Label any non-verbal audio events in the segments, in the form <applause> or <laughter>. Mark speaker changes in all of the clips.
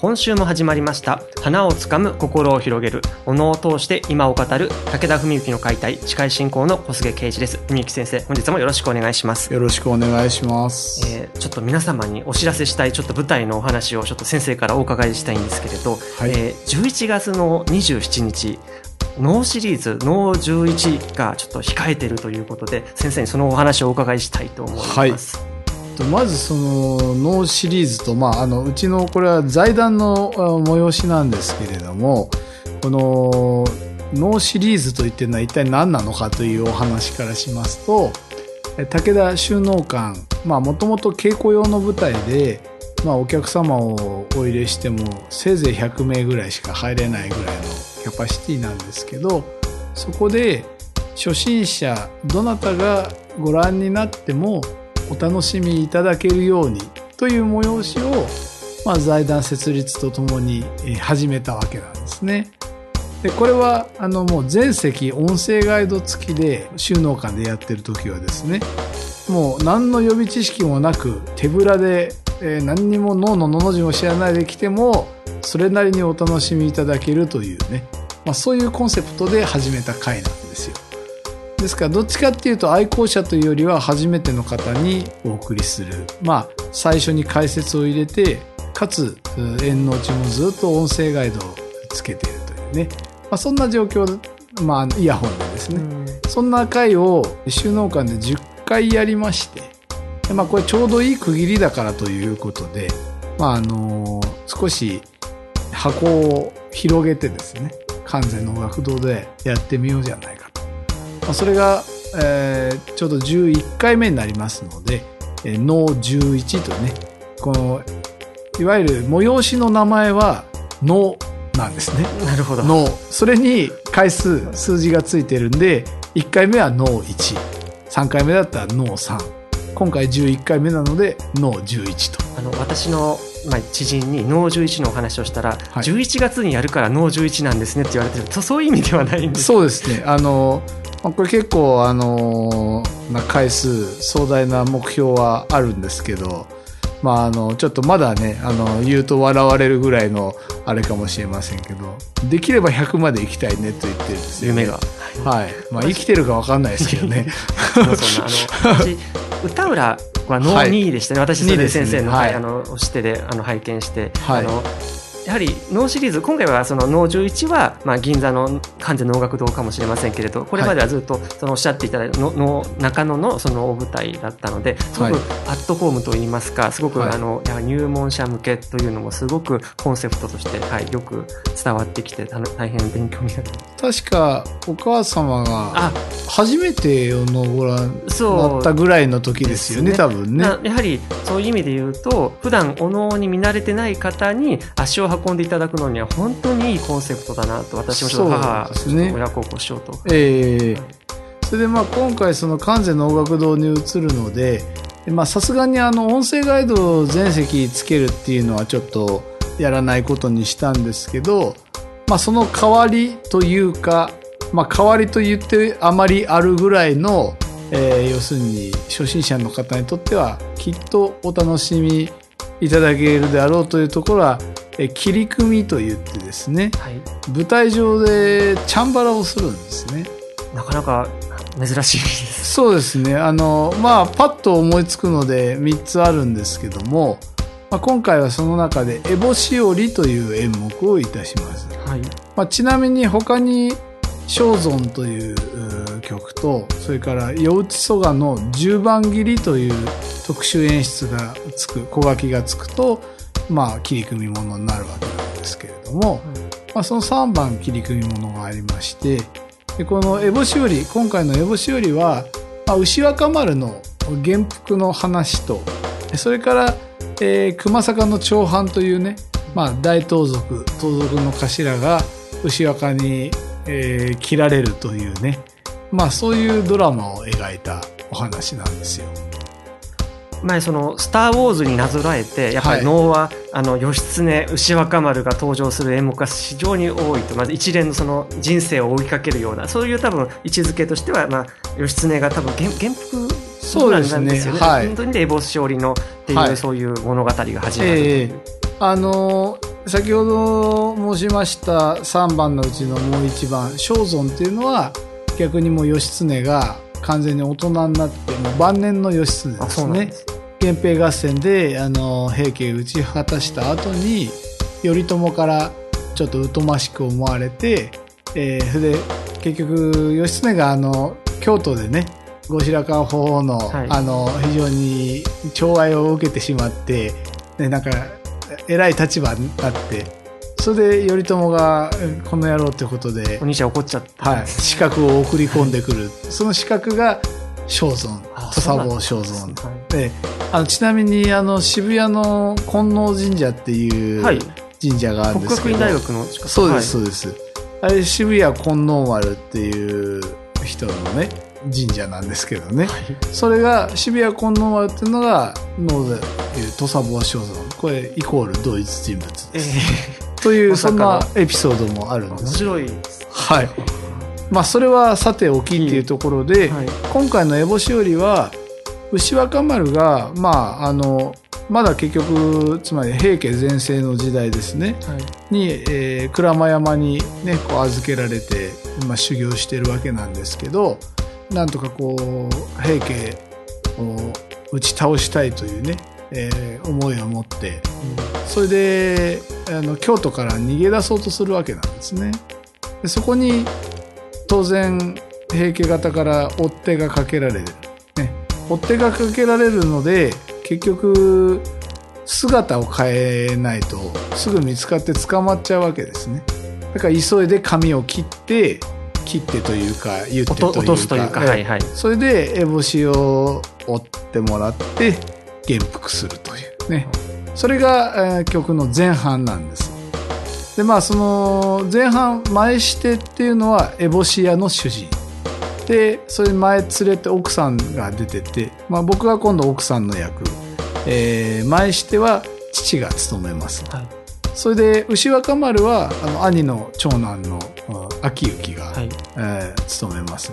Speaker 1: 今週も始まりました。花をつかむ心を広げる。お能を通して今を語る武田文幸の解体。司会進行の小菅圭一です。文幸先生本日もよろしくお願いします。
Speaker 2: よろしくお願いします、
Speaker 1: えーちょっと皆様にお知らせしたいちょっと舞台のお話をちょっと先生からお伺いしたいんですけれど、
Speaker 2: はい。
Speaker 1: えー11月の27日ノーシリーズノー11がちょっと控えているということで先生にそのお話をお伺いしたいと思います、
Speaker 2: とまずその能シリーズと、まあ、あのうちのこれは財団の催しなんですけれどもこの能シリーズといってるのは一体何なのかというお話からしますと武田修能館もともと稽古用の舞台で、まあ、お客様をお入れしてもせいぜい100名ぐらいしか入れないぐらいのキャパシティなんですけどそこで初心者どなたがご覧になってもお楽しみいただけるようにという催しを、まあ、財団設立とともに始めたわけなんですね。でこれはあのもう全席音声ガイド付きで収納館でやってる時はですねもう何の予備知識もなく手ぶらで、えー何にも脳ののの字も知らないで来てもそれなりにお楽しみいただけるというね、まあ、そういうコンセプトで始めた回なんですよ。ですからどっちかっていうと愛好者というよりは初めての方にお送りする。まあ最初に解説を入れて、かつう縁のうちもずっと音声ガイドをつけているというね。まあそんな状況で、まあイヤホンでですね。そんな回を収納館で10回やりまして、でまあこれちょうどいい区切りだからということで、まああの少し箱を広げてですね、関西の学堂でやってみようじゃないかと。まあ、それが、えーちょうど11回目になりますので、えー、脳11とね、この、いわゆる催しの名前は脳なんですね。
Speaker 1: なるほど
Speaker 2: 脳。それに回数、数字がついてるんで、1回目は脳1。3回目だったら脳3。今回11回目なので脳11と。
Speaker 1: あの私の、まあ、知人に脳11のお話をしたら、
Speaker 2: はい
Speaker 1: 11月にやるから脳11なんですねって言われてるそそういう意味ではないんです
Speaker 2: そうですね。あの、まあこれ結構、あの、な回数、壮大な目標はあるんですけど、まあ、あの、ちょっとまだね、あの、言うと笑われるぐらいの、あれかもしれませんけど、できれば100まで行きたいねと言ってるんですよ、
Speaker 1: 夢が。
Speaker 2: はい。まあ、生きてるかわかんないですけどね。<laughs>
Speaker 1: そんなあの私歌浦は脳
Speaker 2: はい
Speaker 1: 2でしたね、私それ
Speaker 2: 2で
Speaker 1: 先生の,、
Speaker 2: はい
Speaker 1: あのおしてであの拝見して、
Speaker 2: はい
Speaker 1: あのやはり脳シリーズ今回はその脳11は、まあ、銀座の完全能楽堂かもしれませんけれどこれまではずっとそのおっしゃっていただいたのの中野のその大舞台だったのですごく
Speaker 2: はい
Speaker 1: アットホームといいますかすごく、
Speaker 2: はい。
Speaker 1: あのやはり入門者向けというのもすごくコンセプトとして、はい、よく伝わってきて大変勉強になります。
Speaker 2: 確か、お母様が、
Speaker 1: あ。
Speaker 2: 初めてのご覧に
Speaker 1: そう
Speaker 2: なったぐらいの時ですよね、
Speaker 1: ね。
Speaker 2: 多分ね。
Speaker 1: なやはりそういう意味で言うと普段お能に見慣れてない方に足を運んでいただくのには本当にいいコンセプトだなと私もちょっと母
Speaker 2: そうですね
Speaker 1: 親孝行しようと。
Speaker 2: ええそれでまあ今回その関西能楽堂に移るのででまあさすがにあの音声ガイドを全席つけるっていうのはちょっとやらないことにしたんですけど、まあその代わりというか、まあ代わりと言ってあまりあるぐらいの、えー要するに初心者の方にとってはきっとお楽しみいただけるであろうというところは、えー切り組みと言ってですね、
Speaker 1: はい、
Speaker 2: 舞台上でチャンバラをするんですね。
Speaker 1: なかなか珍しいです。
Speaker 2: そうですね。あの、まあ、パッと思いつくので3つあるんですけども、まあ、今回はその中で、エボしおりという演目をいたします。
Speaker 1: はい、
Speaker 2: まあ、ちなみに他に、正尊という曲と、それから、夜内蘇我の十番切りという特殊演出がつく小書きがつくとまあ切り組み物になるわけなんですけれども、まあ、その3番切り組み物がありましてでこの烏帽子より今回の烏帽子よりは、まあ、牛若丸の元服の話とそれから、えー、熊坂の長藩というね、まあ、大盗賊盗賊の頭が牛若に、えー、切られるというねまあそういうドラマを描いたお話なんですよ。
Speaker 1: 前その「スター・ウォーズ」になぞらえてやっぱり能は、はい、あの義経牛若丸が登場する演目が非常に多いとまず一連のその人生を追いかけるようなそういう多分位置づけとしては、まあ、義経が多分原原服
Speaker 2: そうですね。
Speaker 1: はい。本当にエボス勝利のっていう、はい、そういう物語が始まる、えー、
Speaker 2: あの先ほど申しました3番のうちのもう1番正尊っていうのは逆にもう義経が完全に大人になってもう晩年の義経ですね。源平合戦であの平家打ち果たした後に頼朝からちょっと疎ましく思われて、えー、それで結局義経があの京都でね後白河法皇のはい、あの非常に寵愛を受けてしまって、ね、なんか偉い立場になってそれで頼朝がこの野郎ってことで
Speaker 1: お兄ちゃん怒っちゃって、
Speaker 2: はい、資格を送り込んでくる。その資格が正尊土佐坊正尊。で、あのちなみにあの渋谷の金王神社っていう神社があるんですけど、
Speaker 1: はい、大学の
Speaker 2: そうですそうです、あれ渋谷金王丸っていう人のね神社なんですけどね、はい、それが渋谷金王丸っていうのが能でいう土佐坊正尊。これイコール同一人物です、えーというそんなエピソードもあるんです面
Speaker 1: 白い
Speaker 2: はい。まあそれはさておきっていうところで、はい、今回の烏帽子よりは牛若丸がまああのまだ結局つまり平家全盛の時代ですね、はい、に、えー、鞍馬山にねこう預けられて、まあ、修行してるわけなんですけどなんとかこう平家を打ち倒したいというねえー、思いを持って、それであの京都から逃げ出そうとするわけなんですね。でそこに当然平家方から追っ手がかけられる、ね、追っ手がかけられるので結局姿を変えないとすぐ見つかって捕まっちゃうわけですね。だから急いで髪を切って切ってというか言ってというか。落とすというか、はいはい、それで烏帽子を折ってもらって元服するというね。それが、えー、曲の前半なんです。で、まあその前半、前してっていうのはエボシアの主人。で、それ前連れて奥さんが出てて、まあ僕が今度奥さんの役。えー、前しては父が務めます。はい、それで牛若丸はあの兄の長男の秋行が、はい、えー、務めます。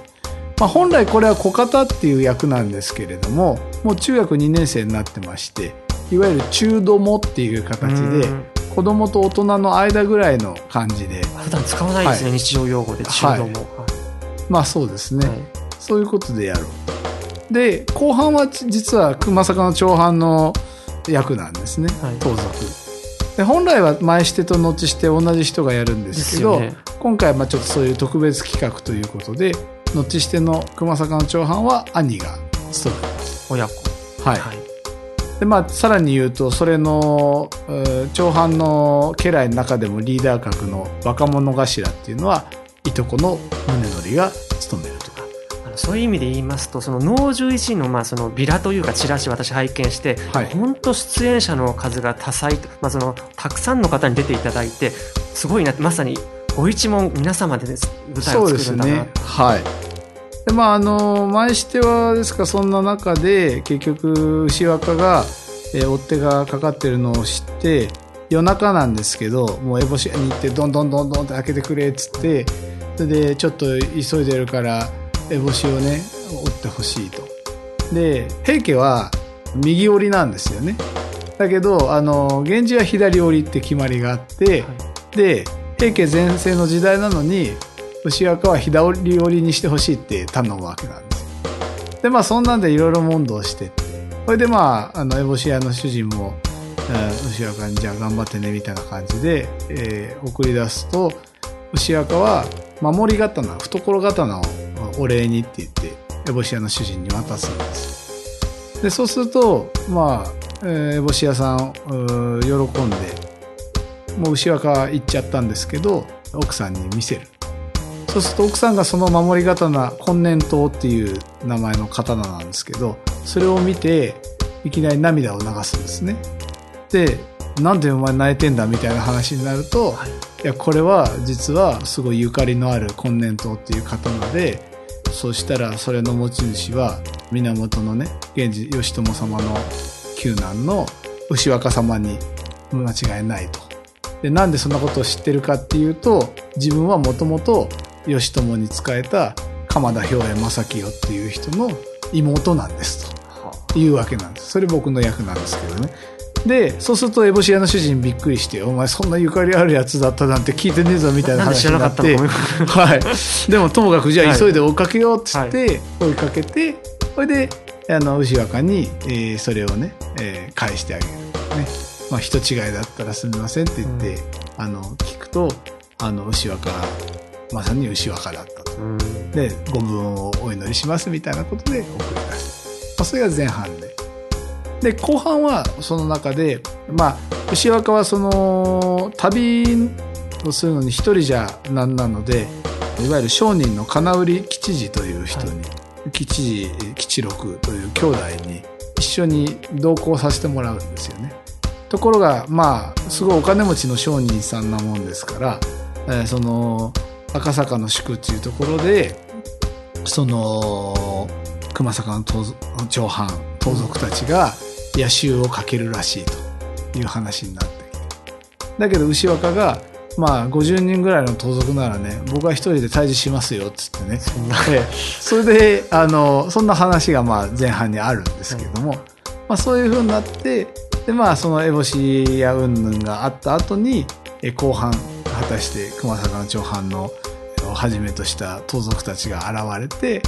Speaker 2: まあ、本来これは小方っていう役なんですけれどももう中学2年生になってましていわゆる中どもっていう形で子供と大人の間ぐらいの感じで
Speaker 1: 普段使わないですね、はい、日常用語で中ども、はい、
Speaker 2: まあそうですね、はい、そういうことでやるで後半は実はまさかの長半の役なんですね、盗賊。で本来は前してと後して同じ人がやるんですけど、ね、今回はまあちょっとそういう特別企画ということで後しての熊坂の長藩は兄が務めます。
Speaker 1: 親子。
Speaker 2: はい、はい、でまあさらに言うとそれの、長藩の家来の中でもリーダー格の若者頭っていうのはいとこの宗則が務めると
Speaker 1: そういう意味で言いますとその能11のまあそのビラというかチラシ私拝見して、はい、本当出演者の数が多彩、まあ、そのたくさんの方に出ていただいてすごいなまさにご一問皆様で、ね、舞台を作るんだなそうですね。
Speaker 2: はいでまああの前してはですかそんな中で結局牛若が、えー、追っ手がかかってるのを知って夜中なんですけどもう烏帽子に行ってどんどんどんどんって開けてくれっつってそれでちょっと急いでるから烏帽子をね折ってほしいと。で平家は右折りなんですよね。だけどあの源氏は左折りって決まりがあって、はい、で平家全盛の時代なのに牛若は左折りにしてほしいって頼むわけなんです。で、まあそんなんでいろいろ問答してって、これでまあ、あの、烏帽子屋の主人も、牛若にじゃあ頑張ってねみたいな感じで、えー、送り出すと、牛若は守り刀、懐刀をお礼にって言って、烏帽子屋の主人に渡すんです。でそうするとまあ、えー、帽子屋さん喜んでもう牛若行っちゃったんですけど奥さんに見せるそうすると奥さんがその守り刀金年刀っていう名前の刀なんですけどそれを見ていきなり涙を流すんですねでなんでお前泣いてんだみたいな話になると、い、やこれは実はすごいゆかりのある金年刀っていう刀でそしたらそれの持ち主は源のね源氏義朝様の九男の牛若様に間違いないと。でなんでそんなことを知ってるかっていうと自分はもともと義朝に仕えた鎌田兵衛正清っていう人の妹なんですというわけなんです。それ僕の役なんですけどね。で、そうすると、エボシアの主人びっくりして、お前そんなゆかりあるやつだったなんて聞いてねえぞみたいな話になって、はい。<laughs> でも、ともかくじゃあ急いで追いかけようっつって、追いかけて、それで、あの、牛若に、えー、それをね、えー、返してあげる。ね。まあ、人違いだったらすみませんって言って、うん、あの、聞くと、あの、牛若、まさに牛若だったと。うん、で、ご分をお祈りしますみたいなことで送り出す。まあ、それが前半で。で後半はその中でまあ牛若はその旅をするのに一人じゃなんなのでいわゆる商人の金売吉次という人に、はい、吉次吉六という兄弟に一緒に同行させてもらうんですよね。ところがまあすごいお金持ちの商人さんなもんですから、えー、その赤坂の宿っていうところでその熊坂の長藩盗賊たちが野襲をかけるらしいという話になって。だけど牛若が、まあ50人ぐらいの盗賊ならね、僕は一人で退治しますよ、っつってね。そんな <laughs> それで、あの、そんな話がまあ前半にあるんですけども、まあそういう風になって、でまあその烏帽子や云々があった後に、え後半、果たして熊坂の長藩のをはじめとした盗賊たちが現れて、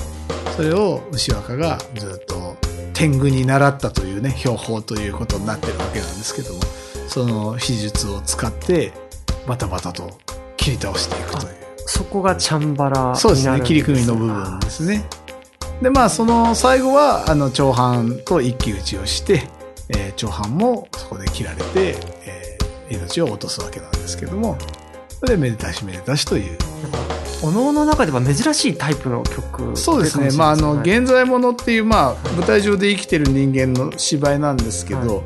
Speaker 2: それを牛若がずっと天狗に習ったというね、標法ということになってるわけなんですけども、その秘術を使ってバタバタと切り倒していくという。
Speaker 1: そこがチャンバラ、
Speaker 2: ね、そうですね、切り組みの部分ですね。で、まあ、その最後は、あの、長藩と一騎打ちをして、えー、長藩もそこで切られて、えー、命を落とすわけなんですけども、それでめでたしめでたしという。
Speaker 1: お能の中では珍しいタイプの曲
Speaker 2: そうですね、まあ、あの現在ものっていう、まあ、舞台上で生きてる人間の芝居なんですけど、はい、ま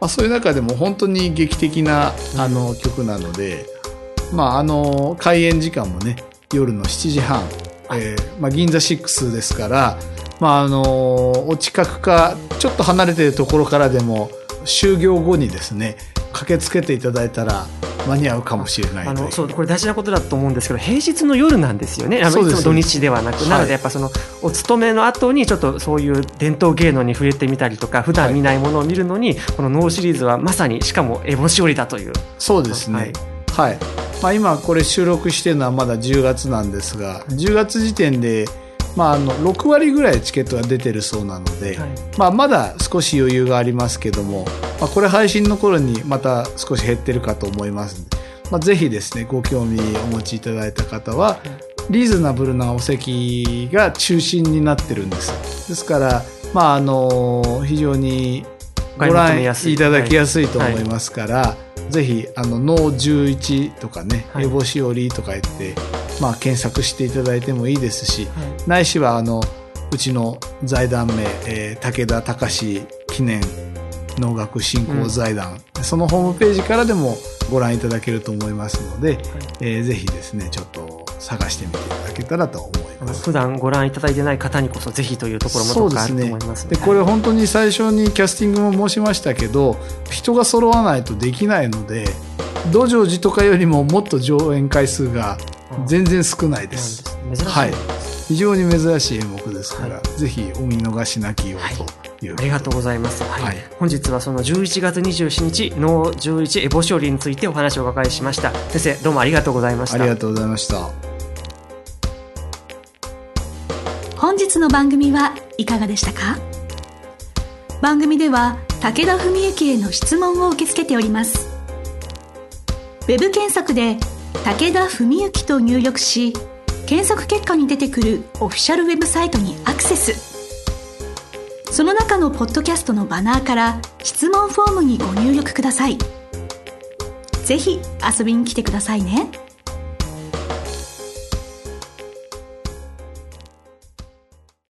Speaker 2: あ、そういう中でも本当に劇的なあの曲なので、まあ、あの開演時間もね夜の7時半、えーまあ、 GINZA SIX ですから、まあ、あのお近くかちょっと離れてるところからでも終業後にですね駆けつけていただいたら間に合うかもしれないあの
Speaker 1: そうこれ大事なことだと思うんですけど平日の夜なんですよね。あのいつも土日ではなく、なのでやっぱそのお勤めの後にちょっとそういう伝統芸能に触れてみたりとか普段見ないものを見るのに、はい、この能シリーズはまさにしかも烏帽子折だという。
Speaker 2: そうですね。はい、はい、まあ、今これ収録してるのはまだ10月なんですが10月時点でまあ、あの6割ぐらいチケットが出てるそうなので、はい、まあ、まだ少し余裕がありますけども、まあ、これ配信の頃にまた少し減ってるかと思いますので、まあ、ぜひですねご興味お持ちいただいた方はリーズナブルなお席が中心になってるんです。ですから、まあ、あの非常にご覧いただきやすいと思いますから、はい、ぜひあの脳11とかね、はい、エボシオリとか言ってまあ、検索していただいてもいいですし、はい、ないしはあのうちの財団名、えー、武田隆記念能楽振興財団、うん、そのホームページからでもご覧いただけると思いますので、はい、えー、ぜひですねちょっと探してみていただけたらと思います。
Speaker 1: 普段ご覧いただいてない方にこそぜひというところもどっかあると思います
Speaker 2: で、ね、これ本当に最初にキャスティングも申しましたけど人が揃わないとできないので土壌寺とかよりももっと上演回数が全然少ないです。はい。非常に珍しい演目ですから、はい、ぜひお見逃しなきようという、
Speaker 1: はい、ありがとうございます。はい。はい、本日はその11月27日、の11エボ勝利についてお話をお伺いしました。先生、どうもありがとうございました。
Speaker 2: ありがとうございました。
Speaker 3: 本日の番組はいかがでしたか？番組では武田文幸への質問を受け付けております。ウェブ検索で武田文幸と入力し検索結果に出てくるオフィシャルウェブサイトにアクセスその中のポッドキャストのバナーから質問フォームにご入力ください。ぜひ遊びに来てくださいね。